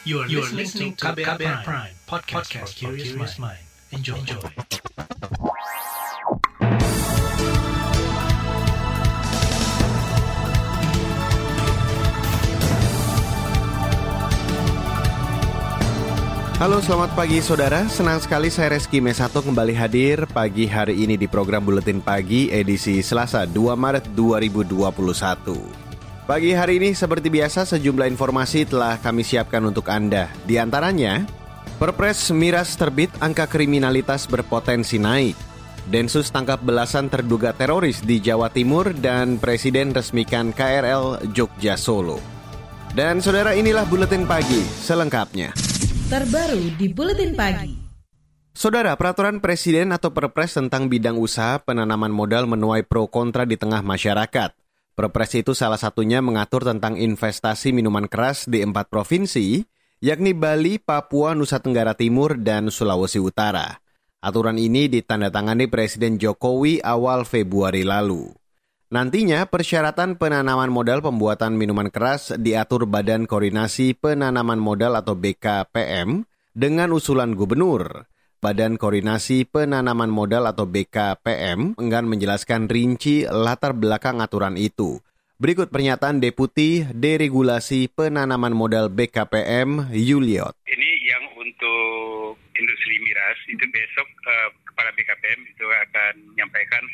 You are, you are listening to KBR, Prime, Prime podcast, podcast for curious mind. Enjoy. Enjoy. Halo selamat pagi saudara, senang sekali saya Reski Mesato kembali hadir pagi hari ini di program Buletin Pagi edisi Selasa 2 Maret 2021. Pagi hari ini seperti biasa sejumlah informasi telah kami siapkan untuk Anda. Di antaranya, Perpres miras terbit angka kriminalitas berpotensi naik. Densus tangkap belasan terduga teroris di Jawa Timur dan Presiden resmikan KRL Jogja Solo. Dan saudara inilah Buletin Pagi selengkapnya terbaru di Buletin Pagi. Saudara, peraturan presiden atau perpres tentang bidang usaha penanaman modal menuai pro kontra di tengah masyarakat. Perpres itu salah satunya mengatur tentang investasi minuman keras di empat provinsi, yakni Bali, Papua, Nusa Tenggara Timur, dan Sulawesi Utara. Aturan ini ditandatangani Presiden Jokowi awal Februari lalu. Nantinya, persyaratan penanaman modal pembuatan minuman keras diatur Badan Koordinasi Penanaman Modal atau BKPM dengan usulan gubernur. Badan Koordinasi Penanaman Modal atau BKPM enggan menjelaskan rinci latar belakang aturan itu. Berikut pernyataan Deputi Deregulasi Penanaman Modal BKPM, Yuliot. Ini yang untuk industri miras, itu besok uh, Kepala BKPM itu akan menyampaikan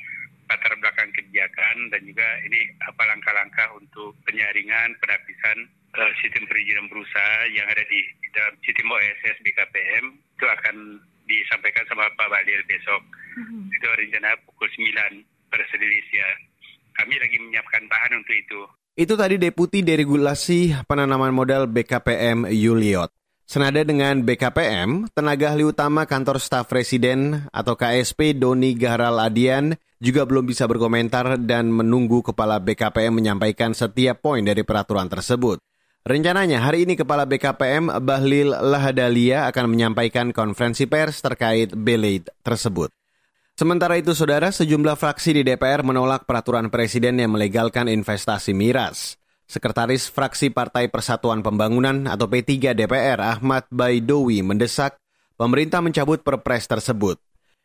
latar belakang kebijakan dan juga ini apa langkah-langkah untuk penyaringan penapisan uh, sistem perizinan berusaha yang ada di, di dalam sistem OSS BKPM itu akan disampaikan sama Pak Balir besok. Mm-hmm. Itu rencana pukul 9 pada ya. Kami lagi menyiapkan bahan untuk itu. Itu tadi Deputi Deregulasi Penanaman Modal BKPM Yuliot. Senada dengan BKPM, tenaga ahli utama kantor staf presiden atau KSP Doni Garal Adian juga belum bisa berkomentar dan menunggu Kepala BKPM menyampaikan setiap poin dari peraturan tersebut. Rencananya hari ini Kepala BKPM Bahlil Lahadalia akan menyampaikan konferensi pers terkait belate tersebut. Sementara itu, saudara, sejumlah fraksi di DPR menolak peraturan presiden yang melegalkan investasi miras. Sekretaris Fraksi Partai Persatuan Pembangunan atau P3 DPR Ahmad Baidowi mendesak pemerintah mencabut perpres tersebut.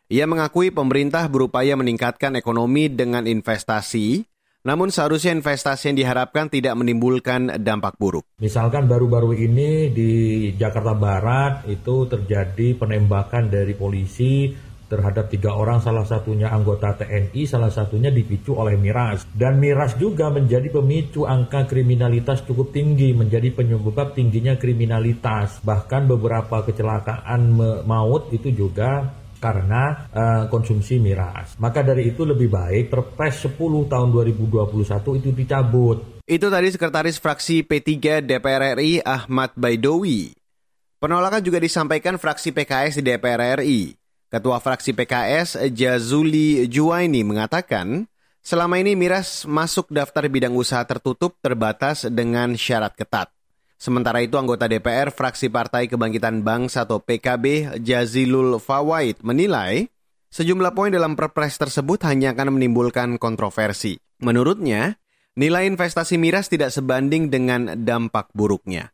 Ia mengakui pemerintah berupaya meningkatkan ekonomi dengan investasi, namun seharusnya investasi yang diharapkan tidak menimbulkan dampak buruk. Misalkan baru-baru ini di Jakarta Barat itu terjadi penembakan dari polisi terhadap tiga orang, salah satunya anggota TNI, salah satunya dipicu oleh miras. Dan miras juga menjadi pemicu angka kriminalitas cukup tinggi, menjadi penyebab tingginya kriminalitas. Bahkan beberapa kecelakaan maut itu juga karena uh, konsumsi miras. Maka dari itu lebih baik Perpres 10 tahun 2021 itu dicabut. Itu tadi Sekretaris Fraksi P3 DPR RI Ahmad Baidowi. Penolakan juga disampaikan fraksi PKS di DPR RI. Ketua fraksi PKS Jazuli Juwaini mengatakan, selama ini miras masuk daftar bidang usaha tertutup terbatas dengan syarat ketat. Sementara itu anggota DPR fraksi Partai Kebangkitan Bangsa atau PKB Jazilul Fawaid menilai sejumlah poin dalam perpres tersebut hanya akan menimbulkan kontroversi. Menurutnya, nilai investasi miras tidak sebanding dengan dampak buruknya.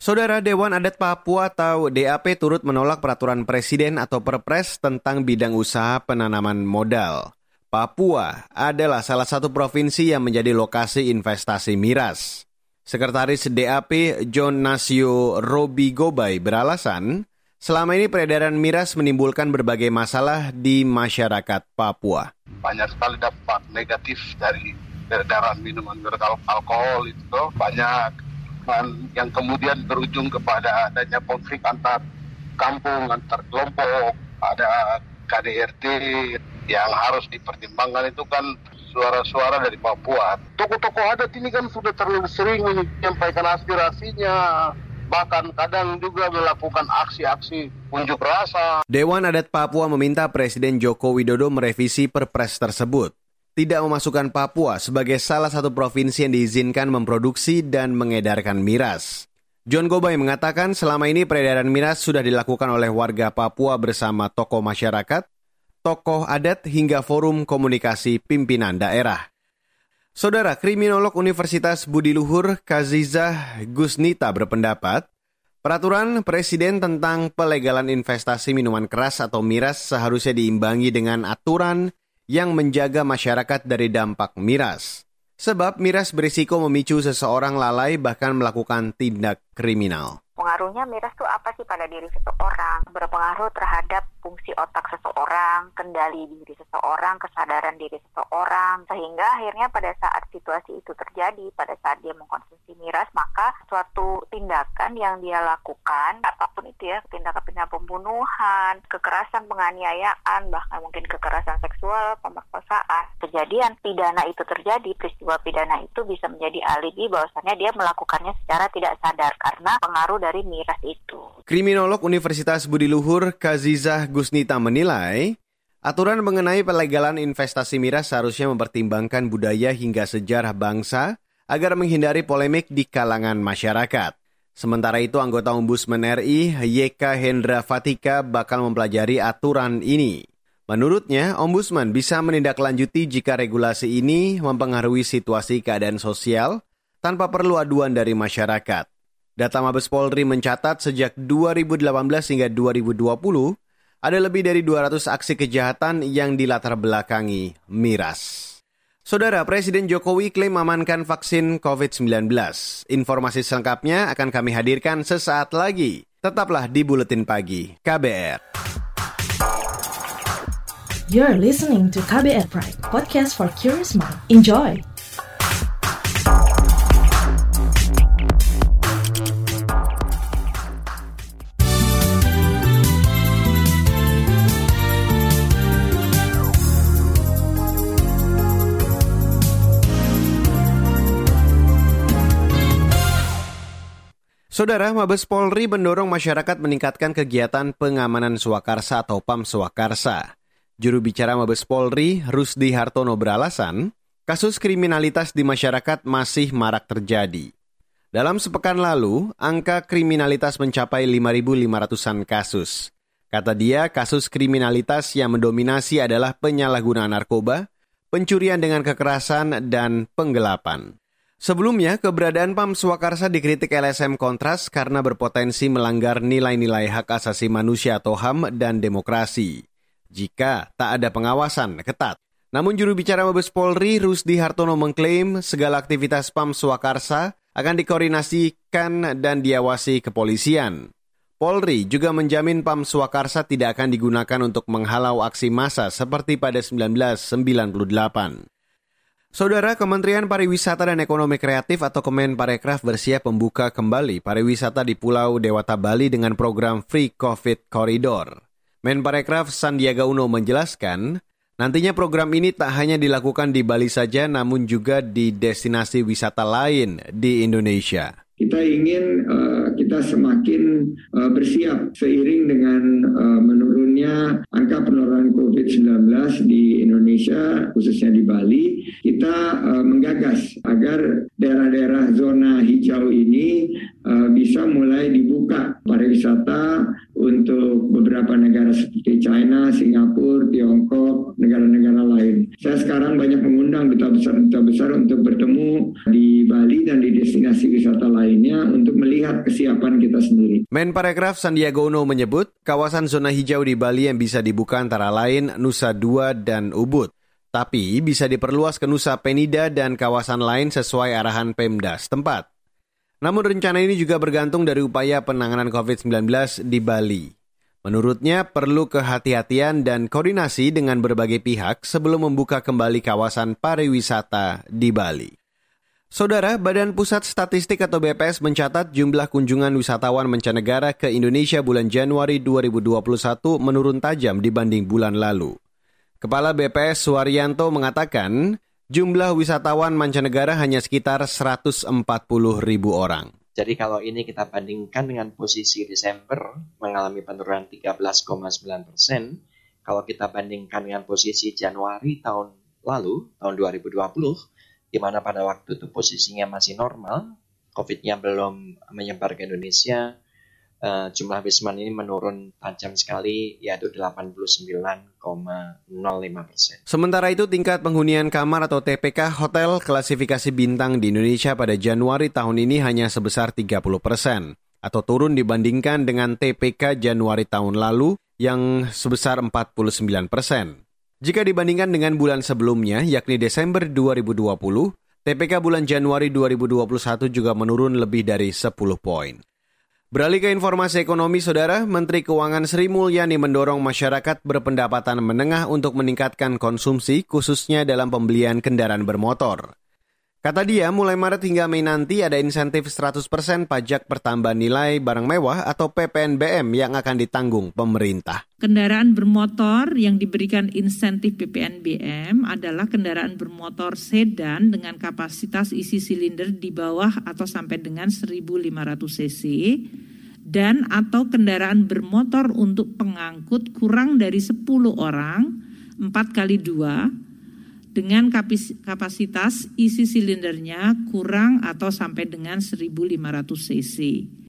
Saudara Dewan Adat Papua atau DAP turut menolak peraturan presiden atau perpres tentang bidang usaha penanaman modal. Papua adalah salah satu provinsi yang menjadi lokasi investasi miras. Sekretaris DAP John Nasio Robi Gobay beralasan, selama ini peredaran miras menimbulkan berbagai masalah di masyarakat Papua. Banyak sekali dampak negatif dari peredaran minuman beralkohol itu banyak yang kemudian berujung kepada adanya konflik antar kampung, antar kelompok, ada KDRT yang harus dipertimbangkan itu kan suara-suara dari Papua. Tokoh-tokoh adat ini kan sudah terlalu sering menyampaikan aspirasinya, bahkan kadang juga melakukan aksi-aksi unjuk rasa. Dewan Adat Papua meminta Presiden Joko Widodo merevisi perpres tersebut tidak memasukkan Papua sebagai salah satu provinsi yang diizinkan memproduksi dan mengedarkan miras. John Gobay mengatakan selama ini peredaran miras sudah dilakukan oleh warga Papua bersama tokoh masyarakat, tokoh adat hingga forum komunikasi pimpinan daerah. Saudara kriminolog Universitas Budi Luhur Kazizah Gusnita berpendapat, Peraturan Presiden tentang pelegalan investasi minuman keras atau miras seharusnya diimbangi dengan aturan yang menjaga masyarakat dari dampak miras. Sebab miras berisiko memicu seseorang lalai bahkan melakukan tindak kriminal. Pengaruhnya miras itu apa sih pada diri seseorang? Berpengaruh terhadap fungsi otak seseorang, kendali diri seseorang, kesadaran diri seseorang, sehingga akhirnya pada saat situasi itu terjadi, pada saat dia mengkonsumsi miras, maka suatu tindakan yang dia lakukan, apa pun itu ya, tindakan-tindakan pembunuhan, kekerasan, penganiayaan, bahkan mungkin kekerasan seksual, pemerkosaan, kejadian pidana itu terjadi, peristiwa pidana itu bisa menjadi alibi bahwasannya dia melakukannya secara tidak sadar karena pengaruh dari miras itu. Kriminolog Universitas Budi Luhur Kazizah Gusnita menilai, aturan mengenai pelegalan investasi miras seharusnya mempertimbangkan budaya hingga sejarah bangsa agar menghindari polemik di kalangan masyarakat. Sementara itu, anggota Ombudsman RI, YK Hendra Fatika, bakal mempelajari aturan ini. Menurutnya, Ombudsman bisa menindaklanjuti jika regulasi ini mempengaruhi situasi keadaan sosial tanpa perlu aduan dari masyarakat. Data Mabes Polri mencatat sejak 2018 hingga 2020, ada lebih dari 200 aksi kejahatan yang dilatar belakangi miras. Saudara Presiden Jokowi klaim amankan vaksin COVID-19. Informasi selengkapnya akan kami hadirkan sesaat lagi. Tetaplah di Buletin Pagi KBR. You're listening to KBR Pride, podcast for curious mind. Enjoy! Saudara Mabes Polri mendorong masyarakat meningkatkan kegiatan pengamanan swakarsa atau PAM swakarsa. Juru bicara Mabes Polri, Rusdi Hartono beralasan, kasus kriminalitas di masyarakat masih marak terjadi. Dalam sepekan lalu, angka kriminalitas mencapai 5.500-an kasus. Kata dia, kasus kriminalitas yang mendominasi adalah penyalahgunaan narkoba, pencurian dengan kekerasan, dan penggelapan. Sebelumnya, keberadaan PAM Swakarsa dikritik LSM Kontras karena berpotensi melanggar nilai-nilai hak asasi manusia atau HAM dan demokrasi. Jika tak ada pengawasan ketat. Namun juru bicara Mabes Polri, Rusdi Hartono mengklaim segala aktivitas PAM Swakarsa akan dikoordinasikan dan diawasi kepolisian. Polri juga menjamin PAM Swakarsa tidak akan digunakan untuk menghalau aksi massa seperti pada 1998. Saudara Kementerian Pariwisata dan Ekonomi Kreatif atau Kemenparekraf bersiap membuka kembali pariwisata di Pulau Dewata Bali dengan program Free COVID Corridor. Menparekraf Sandiaga Uno menjelaskan, nantinya program ini tak hanya dilakukan di Bali saja namun juga di destinasi wisata lain di Indonesia. Kita ingin uh, kita semakin uh, bersiap seiring dengan uh, menurunnya angka penularan COVID-19 di Indonesia, khususnya di Bali. Kita uh, menggagas agar daerah-daerah zona hijau ini uh, bisa mulai dibuka pariwisata untuk beberapa negara seperti China, Singapura, Tiongkok, negara-negara lain. Saya sekarang banyak mengundang duta besar-duta besar untuk bertemu di Bali dan di destinasi wisata lainnya untuk melihat kesiapan kita sendiri. Menparekraf Sandiaga Uno menyebut kawasan zona hijau di Bali yang bisa dibuka antara lain Nusa Dua dan Ubud. Tapi bisa diperluas ke Nusa Penida dan kawasan lain sesuai arahan Pemda setempat. Namun rencana ini juga bergantung dari upaya penanganan COVID-19 di Bali. Menurutnya perlu kehati-hatian dan koordinasi dengan berbagai pihak sebelum membuka kembali kawasan pariwisata di Bali. Saudara, Badan Pusat Statistik atau BPS mencatat jumlah kunjungan wisatawan mancanegara ke Indonesia bulan Januari 2021 menurun tajam dibanding bulan lalu. Kepala BPS Suwaryanto mengatakan, jumlah wisatawan mancanegara hanya sekitar 140 ribu orang. Jadi kalau ini kita bandingkan dengan posisi Desember mengalami penurunan 13,9 persen, kalau kita bandingkan dengan posisi Januari tahun lalu, tahun 2020, di mana pada waktu itu posisinya masih normal, COVID-nya belum menyebar ke Indonesia, uh, jumlah wisman ini menurun tajam sekali yaitu 89,05 persen. Sementara itu tingkat penghunian kamar atau TPK hotel klasifikasi bintang di Indonesia pada Januari tahun ini hanya sebesar 30 persen. atau turun dibandingkan dengan TPK Januari tahun lalu yang sebesar 49 persen. Jika dibandingkan dengan bulan sebelumnya, yakni Desember 2020, TPK bulan Januari 2021 juga menurun lebih dari 10 poin. Beralih ke informasi ekonomi, Saudara, Menteri Keuangan Sri Mulyani mendorong masyarakat berpendapatan menengah untuk meningkatkan konsumsi, khususnya dalam pembelian kendaraan bermotor. Kata dia, mulai Maret hingga Mei nanti ada insentif 100% pajak pertambahan nilai barang mewah atau PPNBM yang akan ditanggung pemerintah. Kendaraan bermotor yang diberikan insentif PPNBM adalah kendaraan bermotor sedan dengan kapasitas isi silinder di bawah atau sampai dengan 1500 cc dan atau kendaraan bermotor untuk pengangkut kurang dari 10 orang 4 kali 2 dengan kapasitas isi silindernya kurang atau sampai dengan 1.500 cc.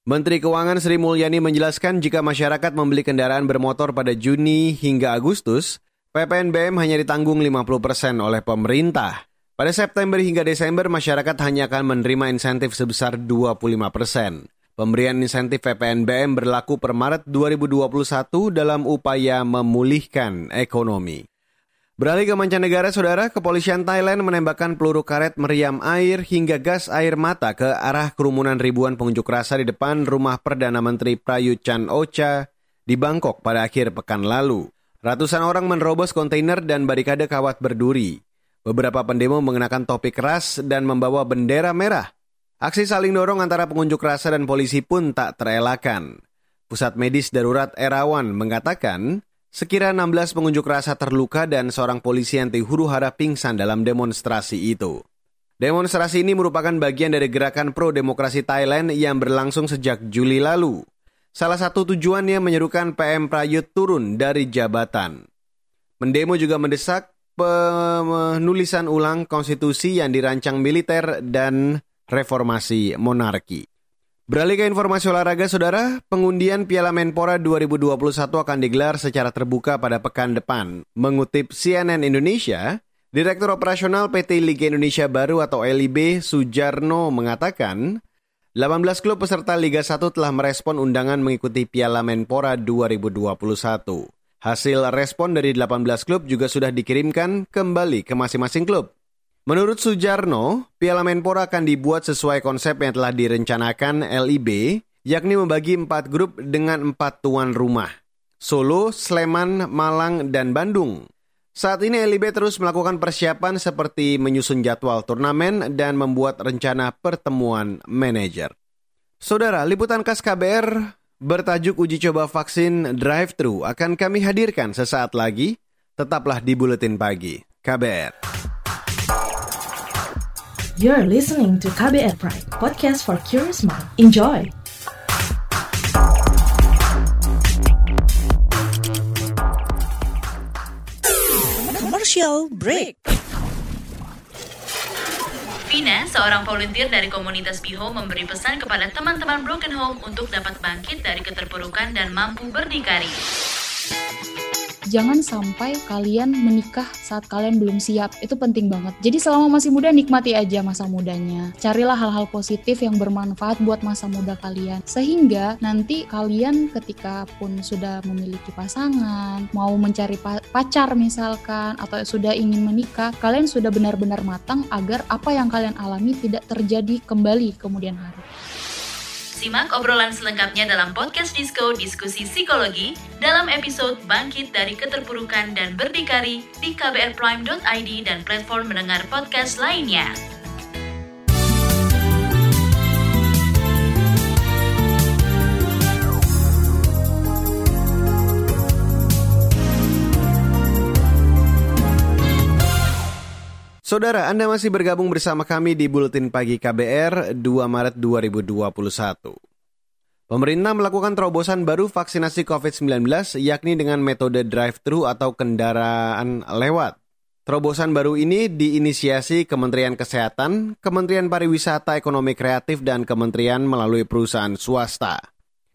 Menteri Keuangan Sri Mulyani menjelaskan jika masyarakat membeli kendaraan bermotor pada Juni hingga Agustus, PPNBM hanya ditanggung 50 persen oleh pemerintah. Pada September hingga Desember, masyarakat hanya akan menerima insentif sebesar 25 persen. Pemberian insentif PPNBM berlaku per Maret 2021 dalam upaya memulihkan ekonomi. Beralih ke mancanegara, saudara, kepolisian Thailand menembakkan peluru karet meriam air hingga gas air mata ke arah kerumunan ribuan pengunjuk rasa di depan rumah Perdana Menteri Prayut Chan Ocha di Bangkok pada akhir pekan lalu. Ratusan orang menerobos kontainer dan barikade kawat berduri. Beberapa pendemo mengenakan topi keras dan membawa bendera merah. Aksi saling dorong antara pengunjuk rasa dan polisi pun tak terelakkan. Pusat Medis Darurat Erawan mengatakan Sekira 16 pengunjuk rasa terluka dan seorang polisi anti huru hara pingsan dalam demonstrasi itu. Demonstrasi ini merupakan bagian dari gerakan pro-demokrasi Thailand yang berlangsung sejak Juli lalu. Salah satu tujuannya menyerukan PM Prayut turun dari jabatan. Mendemo juga mendesak penulisan ulang konstitusi yang dirancang militer dan reformasi monarki. Beralih ke informasi olahraga, saudara, pengundian Piala Menpora 2021 akan digelar secara terbuka pada pekan depan. Mengutip CNN Indonesia, Direktur Operasional PT Liga Indonesia Baru atau LIB, Sujarno, mengatakan, 18 klub peserta Liga 1 telah merespon undangan mengikuti Piala Menpora 2021. Hasil respon dari 18 klub juga sudah dikirimkan kembali ke masing-masing klub. Menurut Sujarno, Piala Menpora akan dibuat sesuai konsep yang telah direncanakan LIB, yakni membagi empat grup dengan empat tuan rumah. Solo, Sleman, Malang, dan Bandung. Saat ini LIB terus melakukan persiapan seperti menyusun jadwal turnamen dan membuat rencana pertemuan manajer. Saudara, liputan khas KBR bertajuk uji coba vaksin drive-thru akan kami hadirkan sesaat lagi. Tetaplah di Buletin Pagi. KBR. You're listening to KBR Pride, podcast for curious mind. Enjoy! Commercial break. Vina, seorang volunteer dari komunitas Biho memberi pesan kepada teman-teman Broken Home untuk dapat bangkit dari keterpurukan dan mampu berdikari jangan sampai kalian menikah saat kalian belum siap. Itu penting banget. Jadi selama masih muda nikmati aja masa mudanya. Carilah hal-hal positif yang bermanfaat buat masa muda kalian. Sehingga nanti kalian ketika pun sudah memiliki pasangan, mau mencari pacar misalkan atau sudah ingin menikah, kalian sudah benar-benar matang agar apa yang kalian alami tidak terjadi kembali kemudian hari. Simak obrolan selengkapnya dalam podcast Disco Diskusi Psikologi dalam episode Bangkit dari Keterpurukan dan Berdikari di kbrprime.id dan platform mendengar podcast lainnya. Saudara, Anda masih bergabung bersama kami di Buletin Pagi KBR 2 Maret 2021. Pemerintah melakukan terobosan baru vaksinasi COVID-19 yakni dengan metode drive-thru atau kendaraan lewat. Terobosan baru ini diinisiasi Kementerian Kesehatan, Kementerian Pariwisata Ekonomi Kreatif, dan Kementerian melalui perusahaan swasta.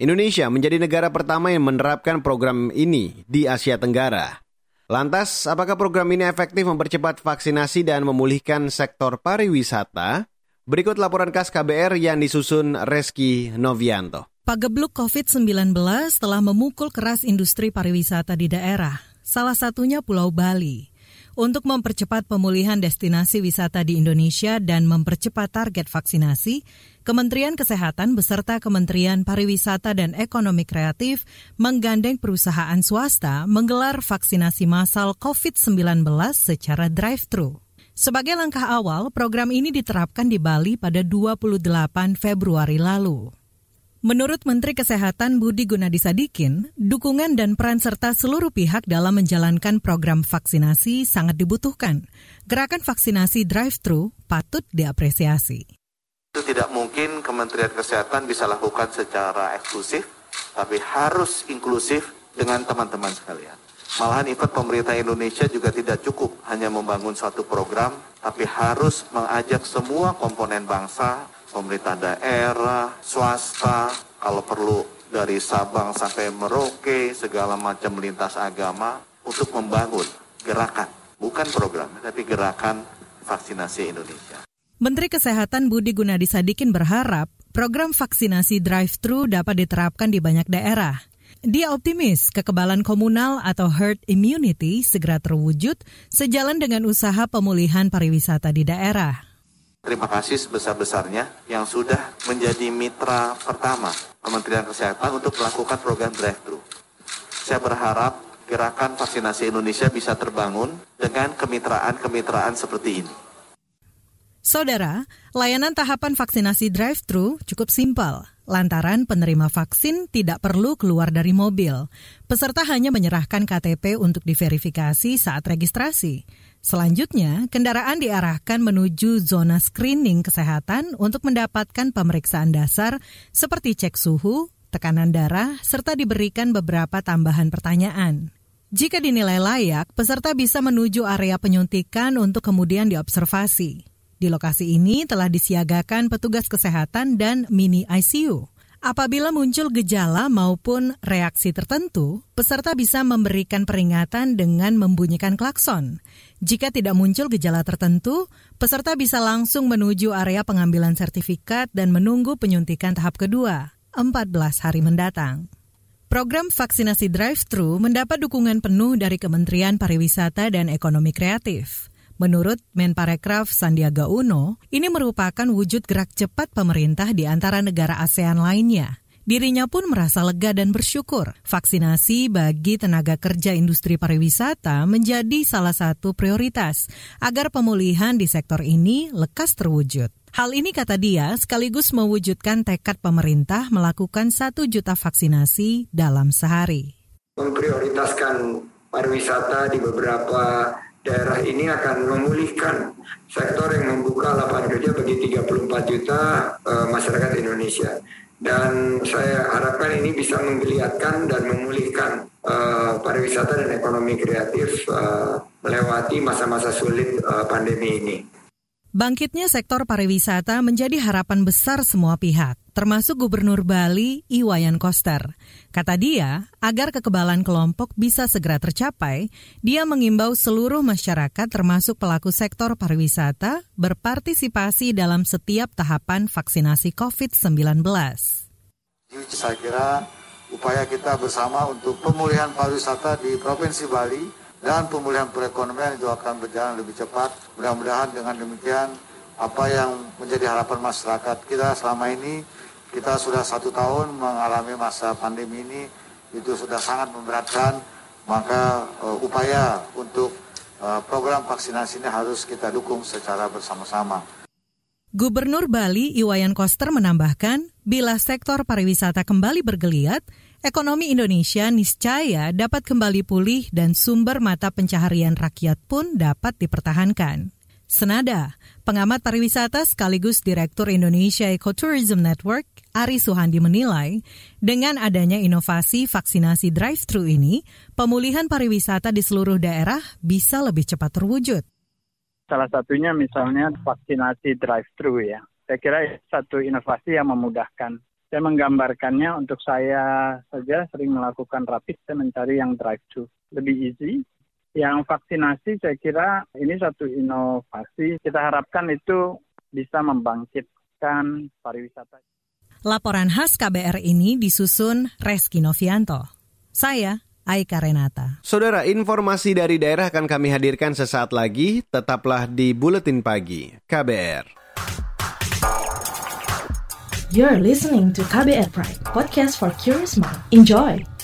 Indonesia menjadi negara pertama yang menerapkan program ini di Asia Tenggara. Lantas, apakah program ini efektif mempercepat vaksinasi dan memulihkan sektor pariwisata? Berikut laporan khas KBR yang disusun Reski Novianto. Pagebluk COVID-19 telah memukul keras industri pariwisata di daerah, salah satunya Pulau Bali. Untuk mempercepat pemulihan destinasi wisata di Indonesia dan mempercepat target vaksinasi, Kementerian Kesehatan beserta Kementerian Pariwisata dan Ekonomi Kreatif menggandeng perusahaan swasta menggelar vaksinasi massal COVID-19 secara drive-thru. Sebagai langkah awal, program ini diterapkan di Bali pada 28 Februari lalu. Menurut Menteri Kesehatan Budi Gunadi Sadikin, dukungan dan peran serta seluruh pihak dalam menjalankan program vaksinasi sangat dibutuhkan. Gerakan vaksinasi drive-thru patut diapresiasi. Itu tidak mungkin Kementerian Kesehatan bisa lakukan secara eksklusif, tapi harus inklusif dengan teman-teman sekalian. Malahan event pemerintah Indonesia juga tidak cukup hanya membangun satu program, tapi harus mengajak semua komponen bangsa pemerintah daerah, swasta, kalau perlu dari Sabang sampai Merauke, segala macam lintas agama untuk membangun gerakan, bukan program, tapi gerakan vaksinasi Indonesia. Menteri Kesehatan Budi Gunadi Sadikin berharap program vaksinasi drive-thru dapat diterapkan di banyak daerah. Dia optimis kekebalan komunal atau herd immunity segera terwujud sejalan dengan usaha pemulihan pariwisata di daerah. Terima kasih sebesar-besarnya yang sudah menjadi mitra pertama Kementerian Kesehatan untuk melakukan program drive-thru. Saya berharap gerakan vaksinasi Indonesia bisa terbangun dengan kemitraan-kemitraan seperti ini. Saudara, layanan tahapan vaksinasi drive-thru cukup simpel. Lantaran penerima vaksin tidak perlu keluar dari mobil. Peserta hanya menyerahkan KTP untuk diverifikasi saat registrasi. Selanjutnya, kendaraan diarahkan menuju zona screening kesehatan untuk mendapatkan pemeriksaan dasar seperti cek suhu, tekanan darah, serta diberikan beberapa tambahan pertanyaan. Jika dinilai layak, peserta bisa menuju area penyuntikan untuk kemudian diobservasi. Di lokasi ini telah disiagakan petugas kesehatan dan mini ICU. Apabila muncul gejala maupun reaksi tertentu, peserta bisa memberikan peringatan dengan membunyikan klakson. Jika tidak muncul gejala tertentu, peserta bisa langsung menuju area pengambilan sertifikat dan menunggu penyuntikan tahap kedua, 14 hari mendatang. Program vaksinasi drive-thru mendapat dukungan penuh dari Kementerian Pariwisata dan Ekonomi Kreatif. Menurut Menparekraf Sandiaga Uno, ini merupakan wujud gerak cepat pemerintah di antara negara ASEAN lainnya. Dirinya pun merasa lega dan bersyukur. Vaksinasi bagi tenaga kerja industri pariwisata menjadi salah satu prioritas agar pemulihan di sektor ini lekas terwujud. Hal ini kata dia sekaligus mewujudkan tekad pemerintah melakukan satu juta vaksinasi dalam sehari. Memprioritaskan pariwisata di beberapa daerah ini akan memulihkan sektor yang membuka lapangan kerja bagi 34 juta uh, masyarakat Indonesia. Dan saya harapkan ini bisa menggeliatkan dan memulihkan uh, pariwisata dan ekonomi kreatif uh, melewati masa-masa sulit uh, pandemi ini. Bangkitnya sektor pariwisata menjadi harapan besar semua pihak, termasuk Gubernur Bali Iwayan Koster. Kata dia, agar kekebalan kelompok bisa segera tercapai, dia mengimbau seluruh masyarakat termasuk pelaku sektor pariwisata berpartisipasi dalam setiap tahapan vaksinasi COVID-19. Saya kira upaya kita bersama untuk pemulihan pariwisata di Provinsi Bali dan pemulihan perekonomian itu akan berjalan lebih cepat. Mudah-mudahan dengan demikian apa yang menjadi harapan masyarakat kita selama ini kita sudah satu tahun mengalami masa pandemi ini itu sudah sangat memberatkan maka uh, upaya untuk uh, program vaksinasi ini harus kita dukung secara bersama-sama. Gubernur Bali Iwayan Koster menambahkan, bila sektor pariwisata kembali bergeliat, ekonomi Indonesia niscaya dapat kembali pulih dan sumber mata pencaharian rakyat pun dapat dipertahankan. Senada, pengamat pariwisata sekaligus Direktur Indonesia Ecotourism Network, Ari Suhandi menilai, dengan adanya inovasi vaksinasi drive-thru ini, pemulihan pariwisata di seluruh daerah bisa lebih cepat terwujud. Salah satunya misalnya vaksinasi drive-thru ya. Saya kira satu inovasi yang memudahkan saya menggambarkannya untuk saya saja sering melakukan rapid, saya mencari yang drive-thru. Lebih easy. Yang vaksinasi saya kira ini satu inovasi. Kita harapkan itu bisa membangkitkan pariwisata. Laporan khas KBR ini disusun Reski Novianto. Saya Aika Renata. Saudara, informasi dari daerah akan kami hadirkan sesaat lagi. Tetaplah di Buletin Pagi KBR. You're listening to KBR Pride, podcast for curious mind. Enjoy!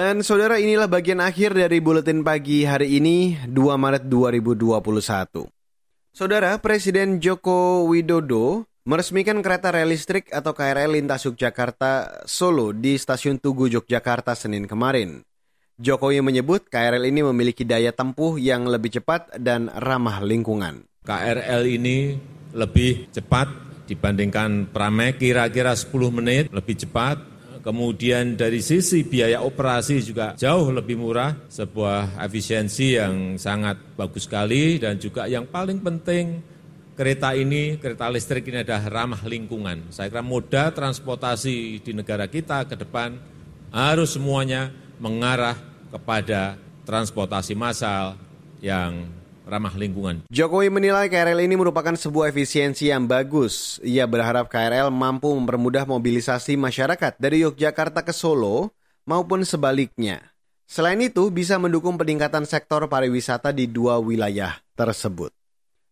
Dan saudara inilah bagian akhir dari buletin pagi hari ini 2 Maret 2021. Saudara Presiden Joko Widodo meresmikan kereta rel listrik atau KRL lintas Yogyakarta Solo di stasiun Tugu Yogyakarta Senin kemarin. Jokowi menyebut KRL ini memiliki daya tempuh yang lebih cepat dan ramah lingkungan. KRL ini lebih cepat dibandingkan Pramek kira-kira 10 menit lebih cepat Kemudian dari sisi biaya operasi juga jauh lebih murah, sebuah efisiensi yang sangat bagus sekali dan juga yang paling penting kereta ini, kereta listrik ini adalah ramah lingkungan. Saya kira moda transportasi di negara kita ke depan harus semuanya mengarah kepada transportasi massal yang ramah lingkungan. Jokowi menilai KRL ini merupakan sebuah efisiensi yang bagus. Ia berharap KRL mampu mempermudah mobilisasi masyarakat dari Yogyakarta ke Solo maupun sebaliknya. Selain itu, bisa mendukung peningkatan sektor pariwisata di dua wilayah tersebut.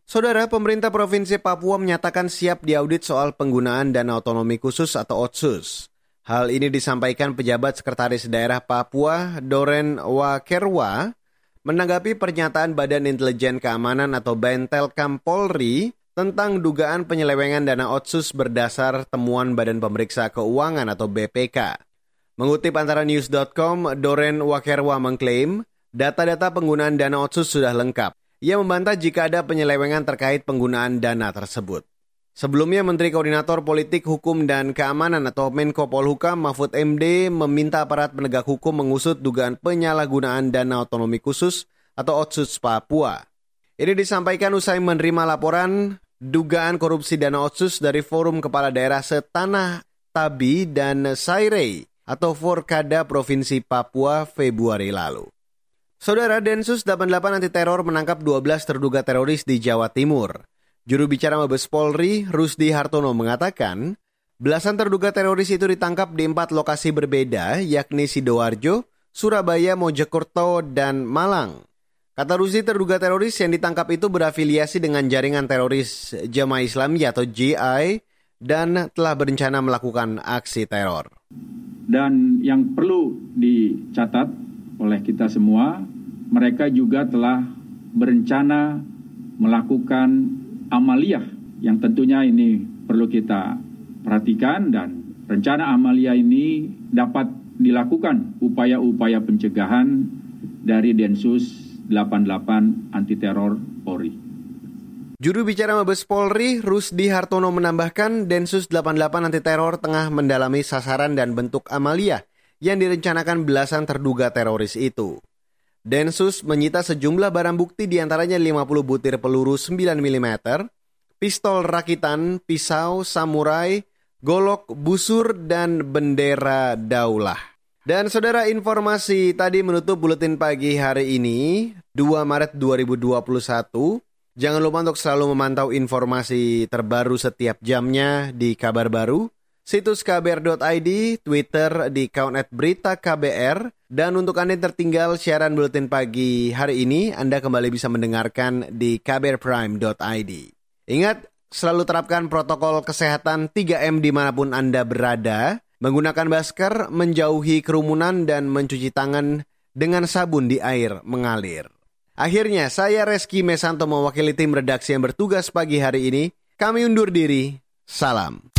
Saudara, pemerintah Provinsi Papua menyatakan siap diaudit soal penggunaan dana otonomi khusus atau OTSUS. Hal ini disampaikan pejabat Sekretaris Daerah Papua, Doren Wakerwa, menanggapi pernyataan Badan Intelijen Keamanan atau Bentelkam Polri tentang dugaan penyelewengan dana otsus berdasar temuan Badan Pemeriksa Keuangan atau BPK. Mengutip antara news.com, Doren Wakerwa mengklaim data-data penggunaan dana otsus sudah lengkap. Ia membantah jika ada penyelewengan terkait penggunaan dana tersebut. Sebelumnya Menteri Koordinator Politik Hukum dan Keamanan atau Menko Polhukam Mahfud MD meminta aparat penegak hukum mengusut dugaan penyalahgunaan dana otonomi khusus atau Otsus Papua. Ini disampaikan usai menerima laporan dugaan korupsi dana Otsus dari Forum Kepala Daerah Setanah Tabi dan Sairei atau Forkada Provinsi Papua Februari lalu. Saudara Densus 88 anti teror menangkap 12 terduga teroris di Jawa Timur. Juru bicara Mabes Polri, Rusdi Hartono mengatakan, belasan terduga teroris itu ditangkap di empat lokasi berbeda, yakni Sidoarjo, Surabaya, Mojokerto, dan Malang. Kata Rusdi, terduga teroris yang ditangkap itu berafiliasi dengan jaringan teroris Jamaah Islami atau JI dan telah berencana melakukan aksi teror. Dan yang perlu dicatat oleh kita semua, mereka juga telah berencana melakukan amaliyah yang tentunya ini perlu kita perhatikan dan rencana amaliyah ini dapat dilakukan upaya-upaya pencegahan dari Densus 88 anti teror Polri. Juru bicara Mabes Polri, Rusdi Hartono menambahkan Densus 88 anti teror tengah mendalami sasaran dan bentuk amalia yang direncanakan belasan terduga teroris itu. Densus menyita sejumlah barang bukti di antaranya 50 butir peluru 9 mm, pistol rakitan, pisau, samurai, golok, busur, dan bendera daulah. Dan saudara informasi tadi menutup buletin pagi hari ini, 2 Maret 2021. Jangan lupa untuk selalu memantau informasi terbaru setiap jamnya di kabar baru situs kbr.id, Twitter di account at berita KBR, dan untuk Anda yang tertinggal siaran Buletin Pagi hari ini, Anda kembali bisa mendengarkan di kbrprime.id. Ingat, selalu terapkan protokol kesehatan 3M di mana pun Anda berada, menggunakan masker, menjauhi kerumunan, dan mencuci tangan dengan sabun di air mengalir. Akhirnya, saya Reski Mesanto mewakili tim redaksi yang bertugas pagi hari ini. Kami undur diri. Salam.